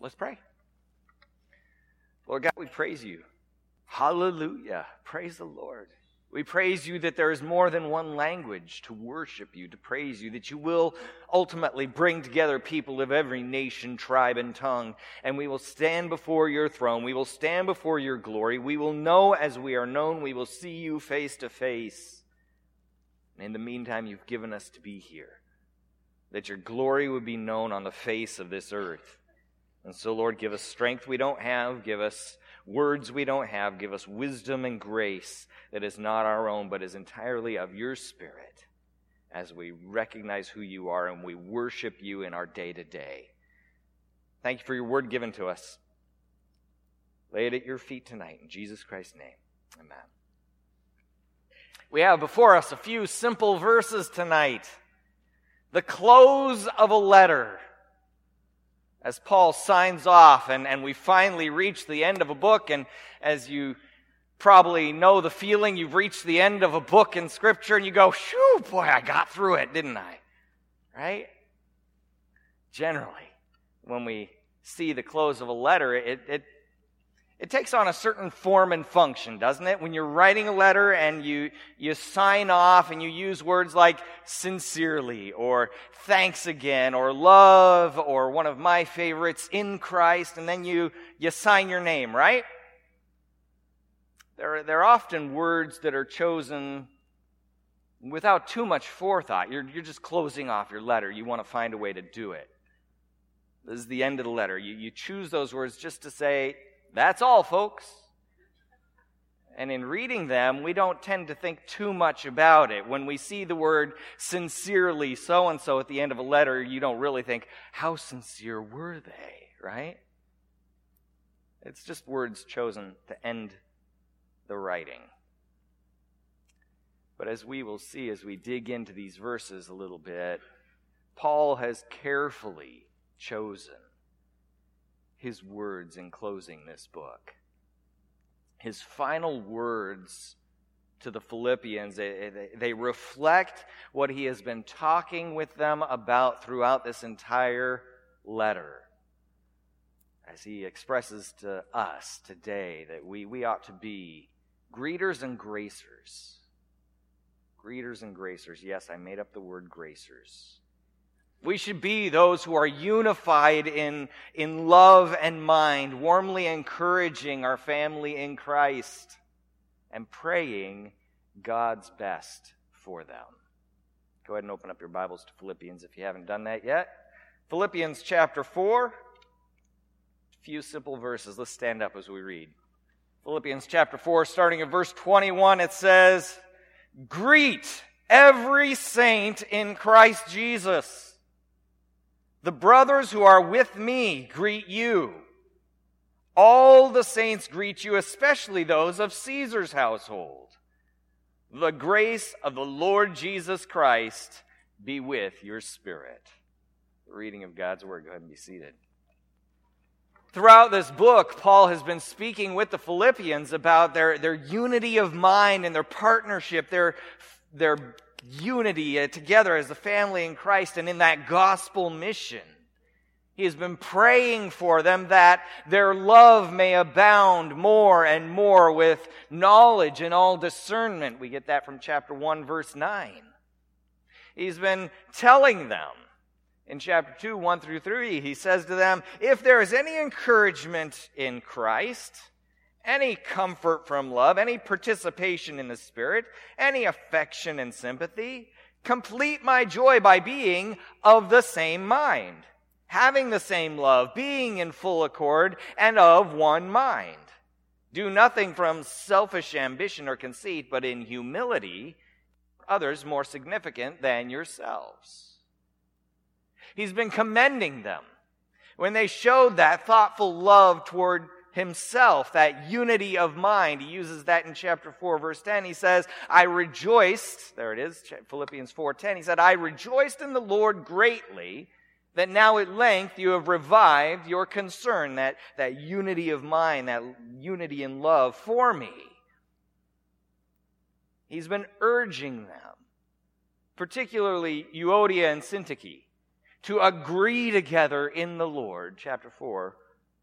Let's pray. Lord God, we praise you. Hallelujah. Praise the Lord. We praise you that there is more than one language to worship you, to praise you, that you will ultimately bring together people of every nation, tribe, and tongue, and we will stand before your throne. We will stand before your glory. We will know as we are known. We will see you face to face. And in the meantime, you've given us to be here, that your glory would be known on the face of this earth. And so, Lord, give us strength we don't have, give us words we don't have. Give us wisdom and grace that is not our own, but is entirely of your Spirit as we recognize who you are and we worship you in our day to day. Thank you for your word given to us. Lay it at your feet tonight in Jesus Christ's name. Amen. We have before us a few simple verses tonight. The close of a letter as Paul signs off and, and we finally reach the end of a book. And as you probably know the feeling, you've reached the end of a book in Scripture and you go, shoo, boy, I got through it, didn't I? Right? Generally, when we see the close of a letter, it, it it takes on a certain form and function, doesn't it? When you're writing a letter and you, you sign off and you use words like sincerely or thanks again or love or one of my favorites, in Christ, and then you, you sign your name, right? There are, they're often words that are chosen without too much forethought. You're, you're just closing off your letter. You want to find a way to do it. This is the end of the letter. You, you choose those words just to say, that's all, folks. And in reading them, we don't tend to think too much about it. When we see the word sincerely so and so at the end of a letter, you don't really think, how sincere were they, right? It's just words chosen to end the writing. But as we will see as we dig into these verses a little bit, Paul has carefully chosen his words in closing this book. His final words to the Philippians, they, they, reflect what he has been talking with them about throughout this entire letter. As he expresses to us today that we, we ought to be greeters and gracers. Greeters and gracers. Yes, I made up the word gracers. We should be those who are unified in, in love and mind, warmly encouraging our family in Christ and praying God's best for them. Go ahead and open up your Bibles to Philippians if you haven't done that yet. Philippians chapter 4. A few simple verses. Let's stand up as we read. Philippians chapter 4, starting at verse 21, it says, Greet every saint in Christ Jesus. The brothers who are with me greet you. All the saints greet you, especially those of Caesar's household. The grace of the Lord Jesus Christ be with your spirit. The reading of God's word. Go ahead and be seated. Throughout this book, Paul has been speaking with the Philippians about their, their unity of mind and their partnership, their, their unity uh, together as a family in Christ and in that gospel mission. He has been praying for them that their love may abound more and more with knowledge and all discernment. We get that from chapter 1, verse 9. He's been telling them in chapter 2, 1 through 3, he says to them, If there is any encouragement in Christ, any comfort from love, any participation in the Spirit, any affection and sympathy. Complete my joy by being of the same mind, having the same love, being in full accord, and of one mind. Do nothing from selfish ambition or conceit, but in humility, others more significant than yourselves. He's been commending them when they showed that thoughtful love toward himself, that unity of mind. He uses that in chapter 4, verse 10. He says, I rejoiced, there it is, Philippians 4:10. He said, I rejoiced in the Lord greatly that now at length you have revived your concern, that, that unity of mind, that unity in love for me. He's been urging them, particularly Euodia and Syntyche to agree together in the Lord. Chapter 4,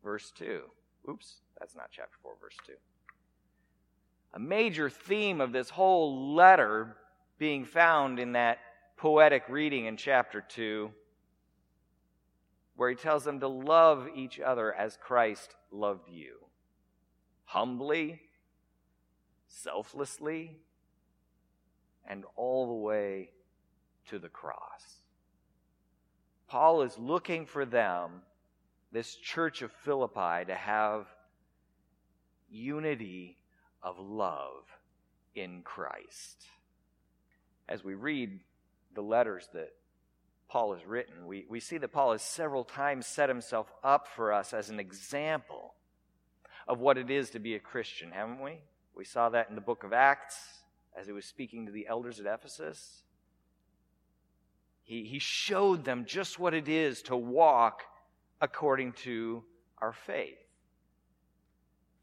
verse 2. Oops, that's not chapter 4, verse 2. A major theme of this whole letter being found in that poetic reading in chapter 2, where he tells them to love each other as Christ loved you. Humbly, selflessly, and all the way to the cross. Paul is looking for them, this church of Philippi, to have unity of love in Christ. As we read the letters that Paul has written, we, we see that Paul has several times set himself up for us as an example of what it is to be a Christian, haven't we? We saw that in the book of Acts as he was speaking to the elders at Ephesus. He, he showed them just what it is to walk according to our faith.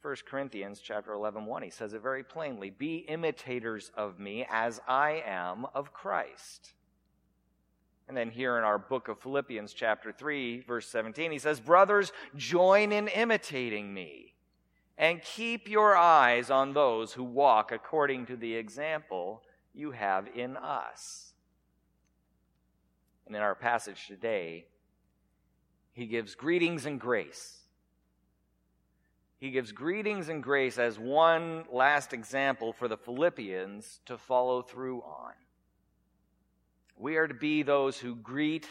1 Corinthians chapter 11, 1, he says it very plainly Be imitators of me as I am of Christ. And then here in our book of Philippians, chapter 3, verse 17, he says, Brothers, join in imitating me and keep your eyes on those who walk according to the example you have in us. And in our passage today, he gives greetings and grace. He gives greetings and grace as one last example for the Philippians to follow through on. We are to be those who greet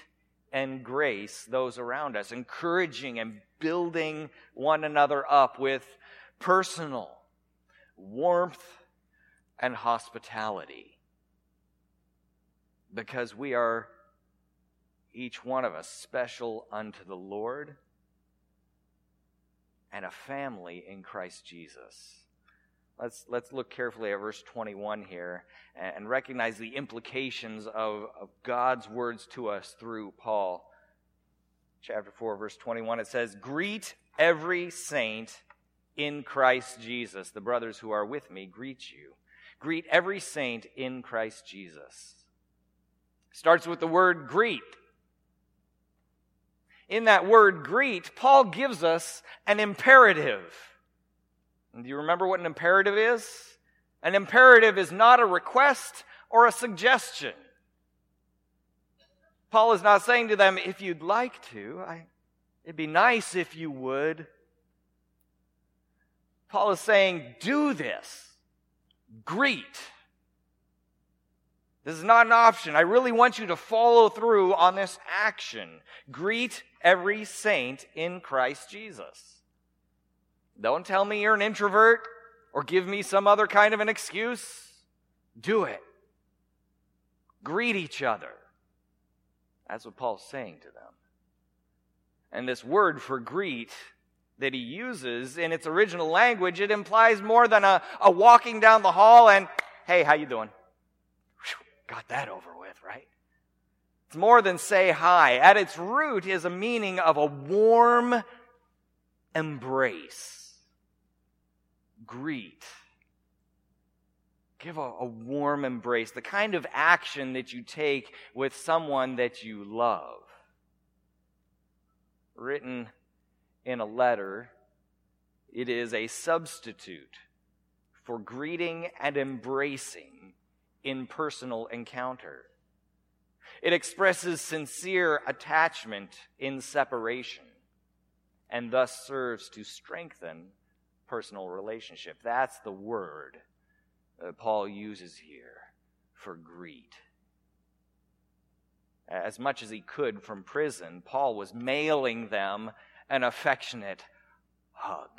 and grace those around us, encouraging and building one another up with personal warmth and hospitality. Because we are each one of us special unto the Lord and a family in Christ Jesus. Let's, let's look carefully at verse 21 here and recognize the implications of, of God's words to us through Paul. Chapter 4, verse 21, it says, Greet every saint in Christ Jesus. The brothers who are with me greet you. Greet every saint in Christ Jesus. Starts with the word greet in that word greet, Paul gives us an imperative. And do you remember what an imperative is? An imperative is not a request or a suggestion. Paul is not saying to them, if you'd like to, I, it'd be nice if you would. Paul is saying, do this. Greet. This is not an option. I really want you to follow through on this action. Greet every saint in Christ Jesus. Don't tell me you're an introvert or give me some other kind of an excuse. Do it. Greet each other. That's what Paul's saying to them. And this word for greet that he uses in its original language, it implies more than a, a walking down the hall and, hey, how you doing? Got that over with, right? It's more than say hi. At its root is a meaning of a warm embrace. Greet. Give a, a, warm embrace, the kind of action that you take with someone that you love. Written in a letter, it is a substitute for greeting and embracing in personal encounter. It expresses sincere attachment in separation and thus serves to strengthen personal relationship. That's the word that Paul uses here for greet. As much as he could from prison, Paul was mailing them an affectionate hug,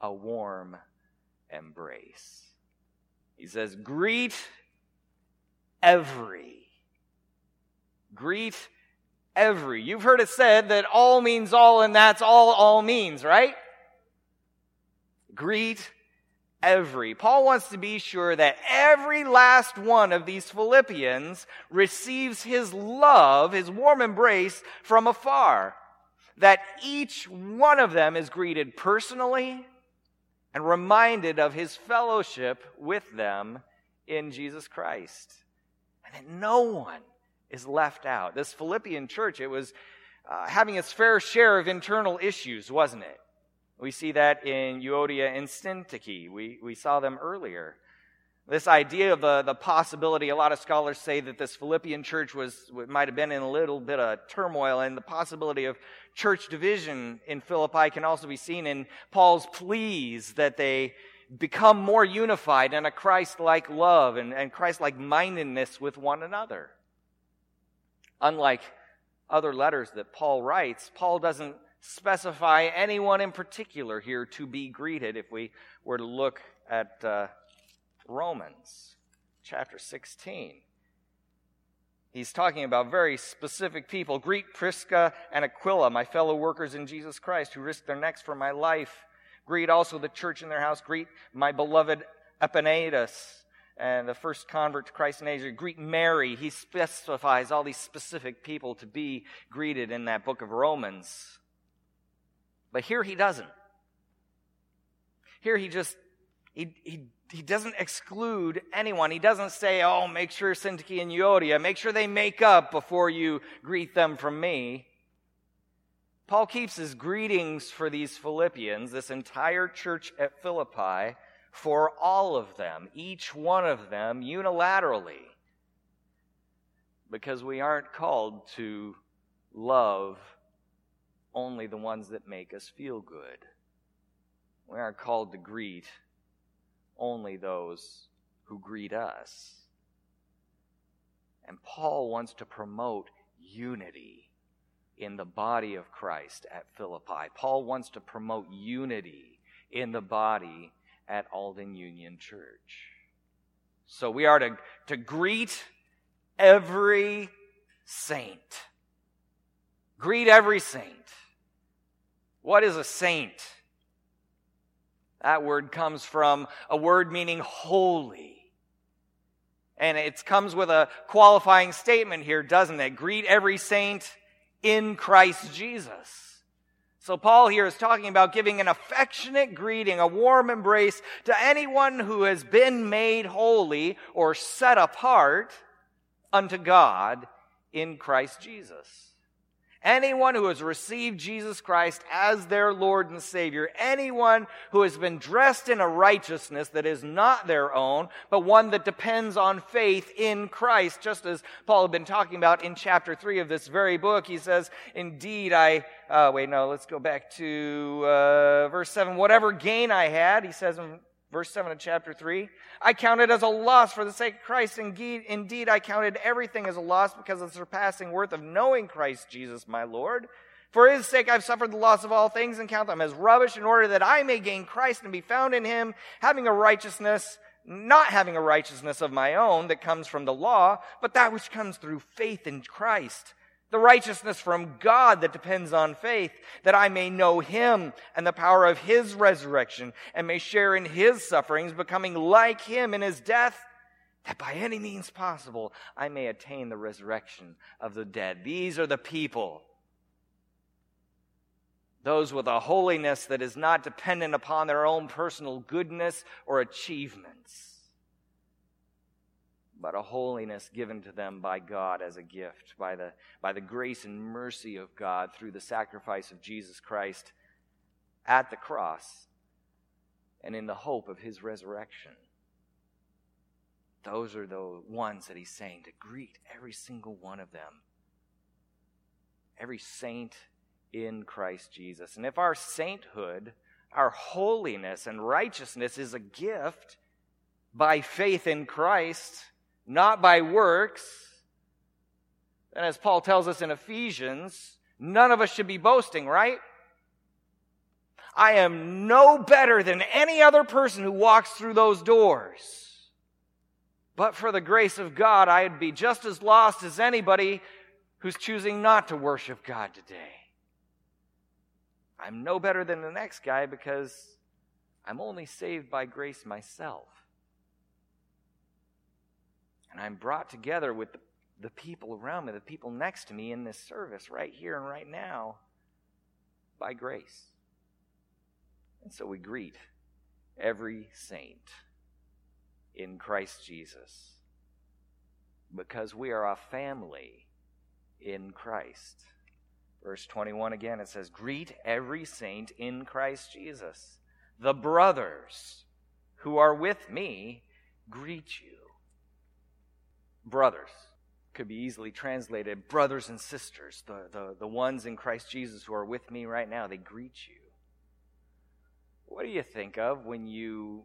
a warm embrace. He says, Greet every. Greet every. You've heard it said that all means all, and that's all all means, right? Greet every. Paul wants to be sure that every last one of these Philippians receives his love, his warm embrace from afar. That each one of them is greeted personally and reminded of his fellowship with them in Jesus Christ. And that no one is left out. This Philippian church, it was uh, having its fair share of internal issues, wasn't it? We see that in Euodia and Syntyche. We, we saw them earlier. This idea of the, the possibility, a lot of scholars say that this Philippian church was, might have been in a little bit of turmoil, and the possibility of church division in Philippi can also be seen in Paul's pleas that they become more unified in a Christ like love and, and Christ like mindedness with one another. Unlike other letters that Paul writes, Paul doesn't specify anyone in particular here to be greeted if we were to look at. Uh, Romans chapter 16. He's talking about very specific people. Greet Prisca and Aquila, my fellow workers in Jesus Christ, who risked their necks for my life. Greet also the church in their house. Greet my beloved Epaenetus and the first convert to Christ in Asia. Greet Mary. He specifies all these specific people to be greeted in that book of Romans. But here he doesn't. Here he just, he, he he doesn't exclude anyone. He doesn't say, oh, make sure Syntyche and Euodia, make sure they make up before you greet them from me. Paul keeps his greetings for these Philippians, this entire church at Philippi, for all of them, each one of them unilaterally. Because we aren't called to love only the ones that make us feel good. We aren't called to greet only those who greet us. And Paul wants to promote unity in the body of Christ at Philippi. Paul wants to promote unity in the body at Alden Union Church. So we are to, to greet every saint. Greet every saint. What is a saint? That word comes from a word meaning holy. And it comes with a qualifying statement here, doesn't it? Greet every saint in Christ Jesus. So Paul here is talking about giving an affectionate greeting, a warm embrace to anyone who has been made holy or set apart unto God in Christ Jesus. Anyone who has received Jesus Christ as their Lord and Savior, anyone who has been dressed in a righteousness that is not their own, but one that depends on faith in Christ, just as Paul had been talking about in chapter 3 of this very book. He says, Indeed, I, uh, wait, no, let's go back to uh, verse 7. Whatever gain I had, he says in Verse 7 of chapter 3 I counted as a loss for the sake of Christ. Indeed, indeed, I counted everything as a loss because of the surpassing worth of knowing Christ Jesus my Lord. For his sake I've suffered the loss of all things and count them as rubbish in order that I may gain Christ and be found in him, having a righteousness, not having a righteousness of my own that comes from the law, but that which comes through faith in Christ the righteousness from God that depends on faith, that I may know him and the power of his resurrection and may share in his sufferings, becoming like him in his death, that by any means possible I may attain the resurrection of the dead. These are the people. Those with a holiness that is not dependent upon their own personal goodness or achievements but a holiness given to them by God as a gift, by the, by the grace and mercy of God through the sacrifice of Jesus Christ at the cross and in the hope of his resurrection. Those are the ones that he's saying to greet every single one of them. Every saint in Christ Jesus. And if our sainthood, our holiness and righteousness is a gift by faith in Christ, not by works. And as Paul tells us in Ephesians, none of us should be boasting, right? I am no better than any other person who walks through those doors. But for the grace of God, I'd be just as lost as anybody who's choosing not to worship God today. I'm no better than the next guy because I'm only saved by grace myself. And I'm brought together with the, people around me, the people next to me in this service right here and right now by grace. And so we greet every saint in Christ Jesus because we are a family in Christ. Verse 21 again, it says, Greet every saint in Christ Jesus. The brothers who are with me greet you. Brothers could be easily translated brothers and sisters, the, the, the ones in Christ Jesus who are with me right now, they greet you. What do you think of when you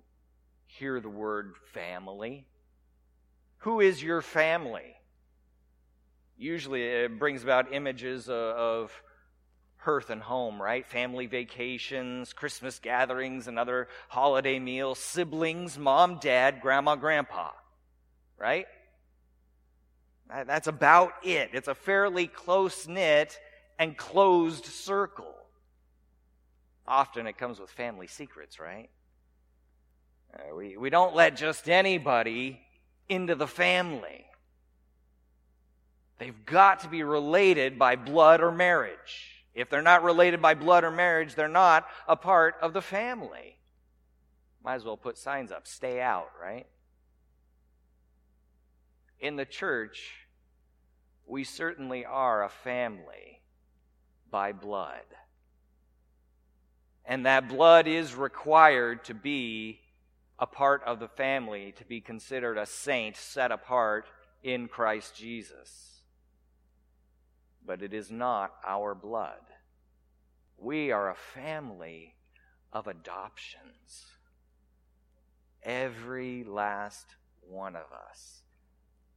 hear the word family? Who is your family? Usually it brings about images of hearth and home, right? Family vacations, Christmas gatherings, and other holiday meals, siblings, mom, dad, grandma, grandpa, right? That's about it. It's a fairly close knit and closed circle. Often it comes with family secrets, right? Uh, we, we don't let just anybody into the family. They've got to be related by blood or marriage. If they're not related by blood or marriage, they're not a part of the family. Might as well put signs up stay out, right? In the church, we certainly are a family by blood. And that blood is required to be a part of the family, to be considered a saint set apart in Christ Jesus. But it is not our blood. We are a family of adoptions. Every last one of us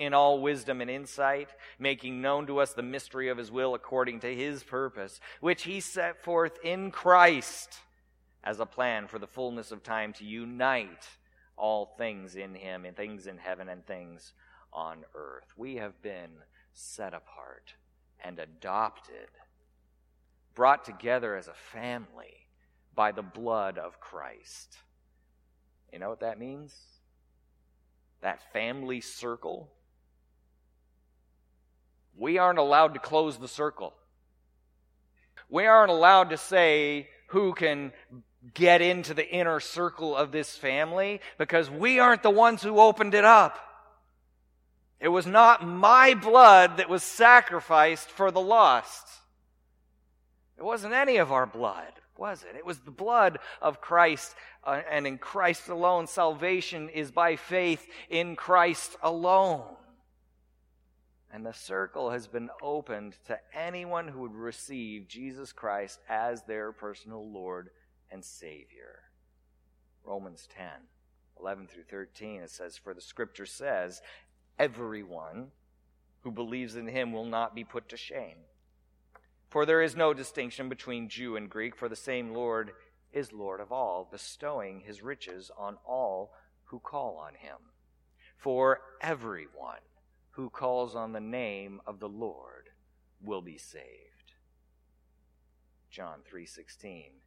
in all wisdom and insight, making known to us the mystery of his will according to his purpose, which he set forth in Christ as a plan for the fullness of time to unite all things in him, and things in heaven and things on earth. We have been set apart and adopted, brought together as a family by the blood of Christ. You know what that means? That family circle we aren't allowed to close the circle. We aren't allowed to say who can get into the inner circle of this family because we aren't the ones who opened it up. It was not my blood that was sacrificed for the lost. It wasn't any of our blood, was it? It was the blood of Christ, uh, and in Christ alone. Salvation is by faith in Christ alone. And the circle has been opened to anyone who would receive Jesus Christ as their personal Lord and Savior. Romans 10, 11 through 13, it says, For the scripture says, everyone who believes in him will not be put to shame. For there is no distinction between Jew and Greek, for the same Lord is Lord of all, bestowing his riches on all who call on him. For everyone who calls on the name of the Lord will be saved. John 3:16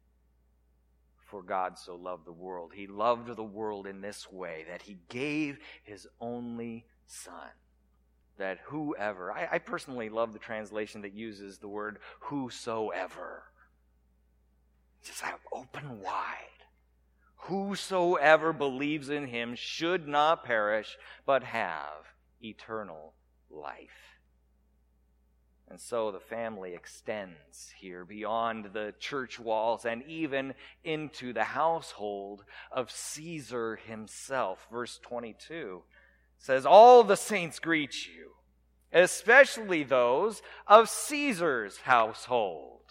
For God so loved the world. He loved the world in this way that he gave his only son that whoever I, I personally love the translation that uses the word whosoever. Just open wide. Whosoever believes in him should not perish but have eternal life. And so the family extends here beyond the church walls and even into the household of Caesar himself. Verse 22 says, All the saints greet you, especially those of Caesar's household.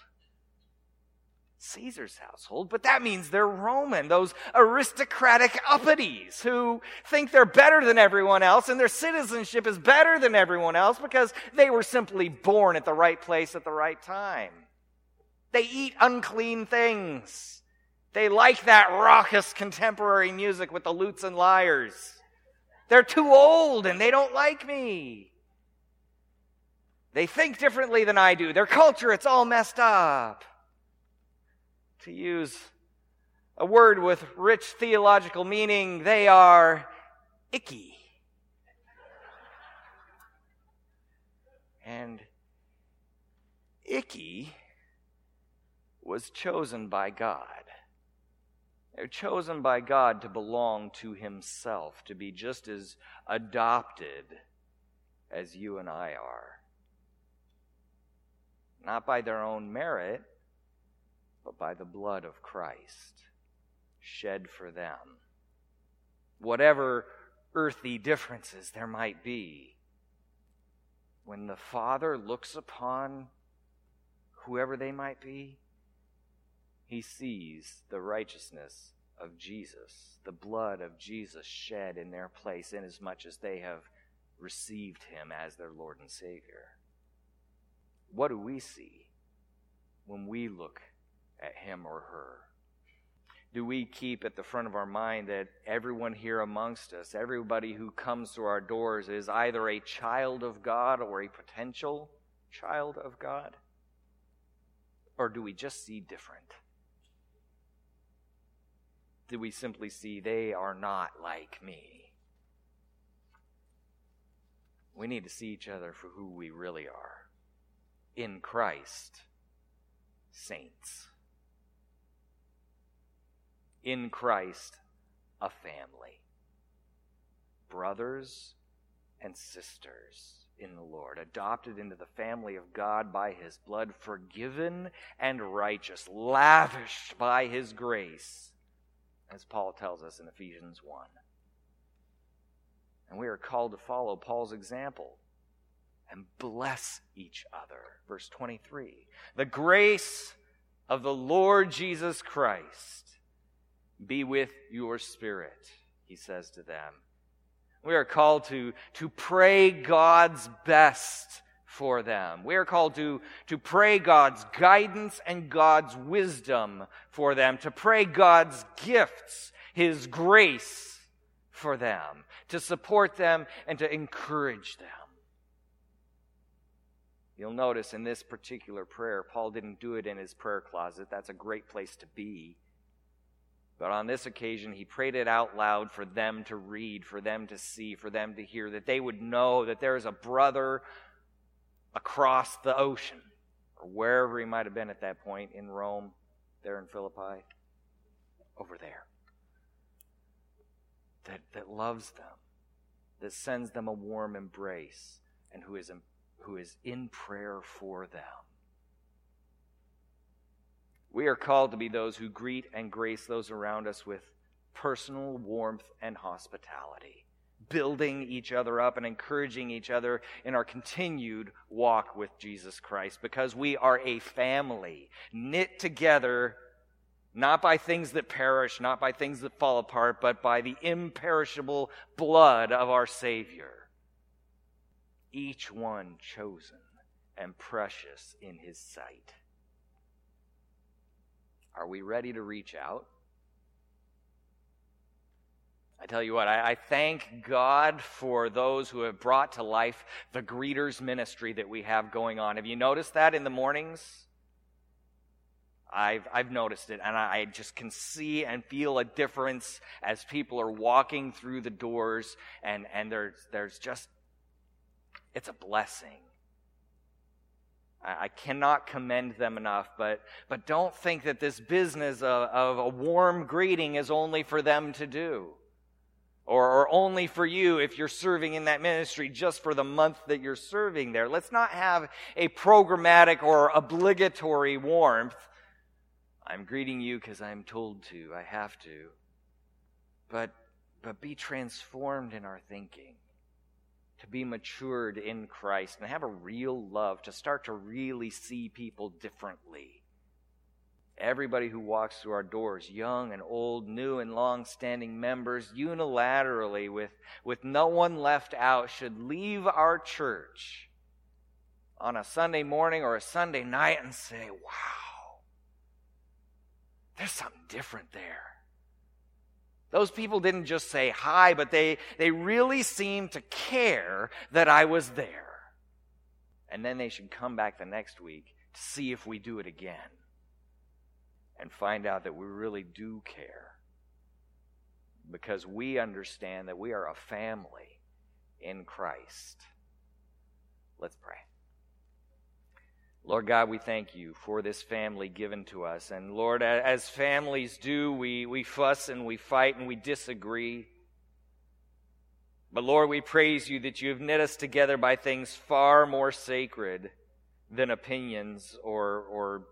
Caesar's household, but that means they're Roman, those aristocratic uppities who think they're better than everyone else and their citizenship is better than everyone else because they were simply born at the right place at the right time. They eat unclean things. They like that raucous contemporary music with the lutes and lyres. They're too old and they don't like me. They think differently than I do. Their culture, it's all messed up to use a word with rich theological meaning, they are icky. And icky was chosen by God. They're chosen by God to belong to Himself, to be just as adopted as you and I are. Not by their own merit, but by the blood of Christ shed for them. Whatever earthly differences there might be, when the Father looks upon whoever they might be, he sees the righteousness of Jesus, the blood of Jesus shed in their place, inasmuch as they have received him as their Lord and Savior. What do we see when we look at him or her? Do we keep at the front of our mind that everyone here amongst us, everybody who comes through our doors, is either a child of God or a potential child of God? Or do we just see different? Do we simply see they are not like me? We need to see each other for who we really are in Christ, saints in Christ a family. Brothers and sisters in the Lord, adopted into the family of God by his blood, forgiven and righteous, lavished by his grace, as Paul tells us in Ephesians 1. And we are called to follow Paul's example and bless each other. Verse 23 The grace of the Lord Jesus Christ be with your spirit, he says to them. We are called to, to pray God's best for them. We are called to, to pray God's guidance and God's wisdom for them, to pray God's gifts, His grace for them, to support them and to encourage them. You'll notice in this particular prayer, Paul didn't do it in his prayer closet. That's a great place to be. But on this occasion, he prayed it out loud for them to read, for them to see, for them to hear, that they would know that there is a brother across the ocean, or wherever he might have been at that point in Rome, there in Philippi, over there, that, that loves them, that sends them a warm embrace, and who is who is in prayer for them. We are called to be those who greet and grace those around us with personal warmth and hospitality, building each other up and encouraging each other in our continued walk with Jesus Christ because we are a family knit together not by things that perish, not by things that fall apart, but by the imperishable blood of our Savior. Each one chosen and precious in His sight. Are we ready to reach out? I tell you what, I, I, thank God for those who have brought to life the greeters ministry that we have going on. Have you noticed that in the mornings? I've, I've noticed it, and I just can see and feel a difference as people are walking through the doors, and, and there's, there's just, it's a blessing. I cannot commend them enough, but, but don't think that this business of, of a warm greeting is only for them to do. Or, or only for you if you're serving in that ministry just for the month that you're serving there. Let's not have a programmatic or obligatory warmth. I'm greeting you because I'm told to, I have to. But, but be transformed in our thinking to be matured in Christ and have a real love, to start to really see people differently. Everybody who walks through our doors, young and old, new and long standing members, unilaterally, with, with no one left out, should leave our church on a Sunday morning or a Sunday night and say, wow, there's something different there. Those people didn't just say hi, but they, they really seemed to care that I was there. And then they should come back the next week to see if we do it again and find out that we really do care because we understand that we are a family in Christ. Let's pray. Lord God, we thank you for this family given to us. And Lord, as families do, we, we fuss and we fight and we disagree. But Lord, we praise you that you have knit us together by things far more sacred than opinions or, or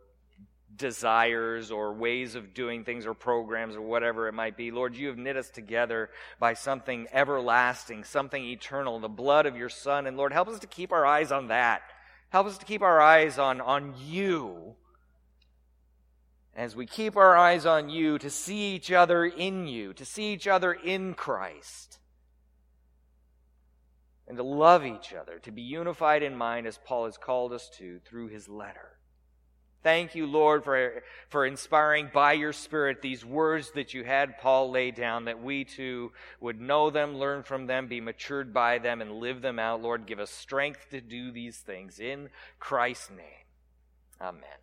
desires or ways of doing things or programs or whatever it might be. Lord, you have knit us together by something everlasting, something eternal, the blood of your Son. And Lord, help us to keep our eyes on that Help us to keep our eyes on, on you. As we keep our eyes on you, to see each other in you, to see each other in Christ, and to love each other, to be unified in mind as Paul has called us to through his letter. Thank you, Lord, for, for inspiring by your Spirit these words that you had Paul lay down, that we too would know them, learn from them, be matured by them, and live them out. Lord, give us strength to do these things in Christ's name. Amen.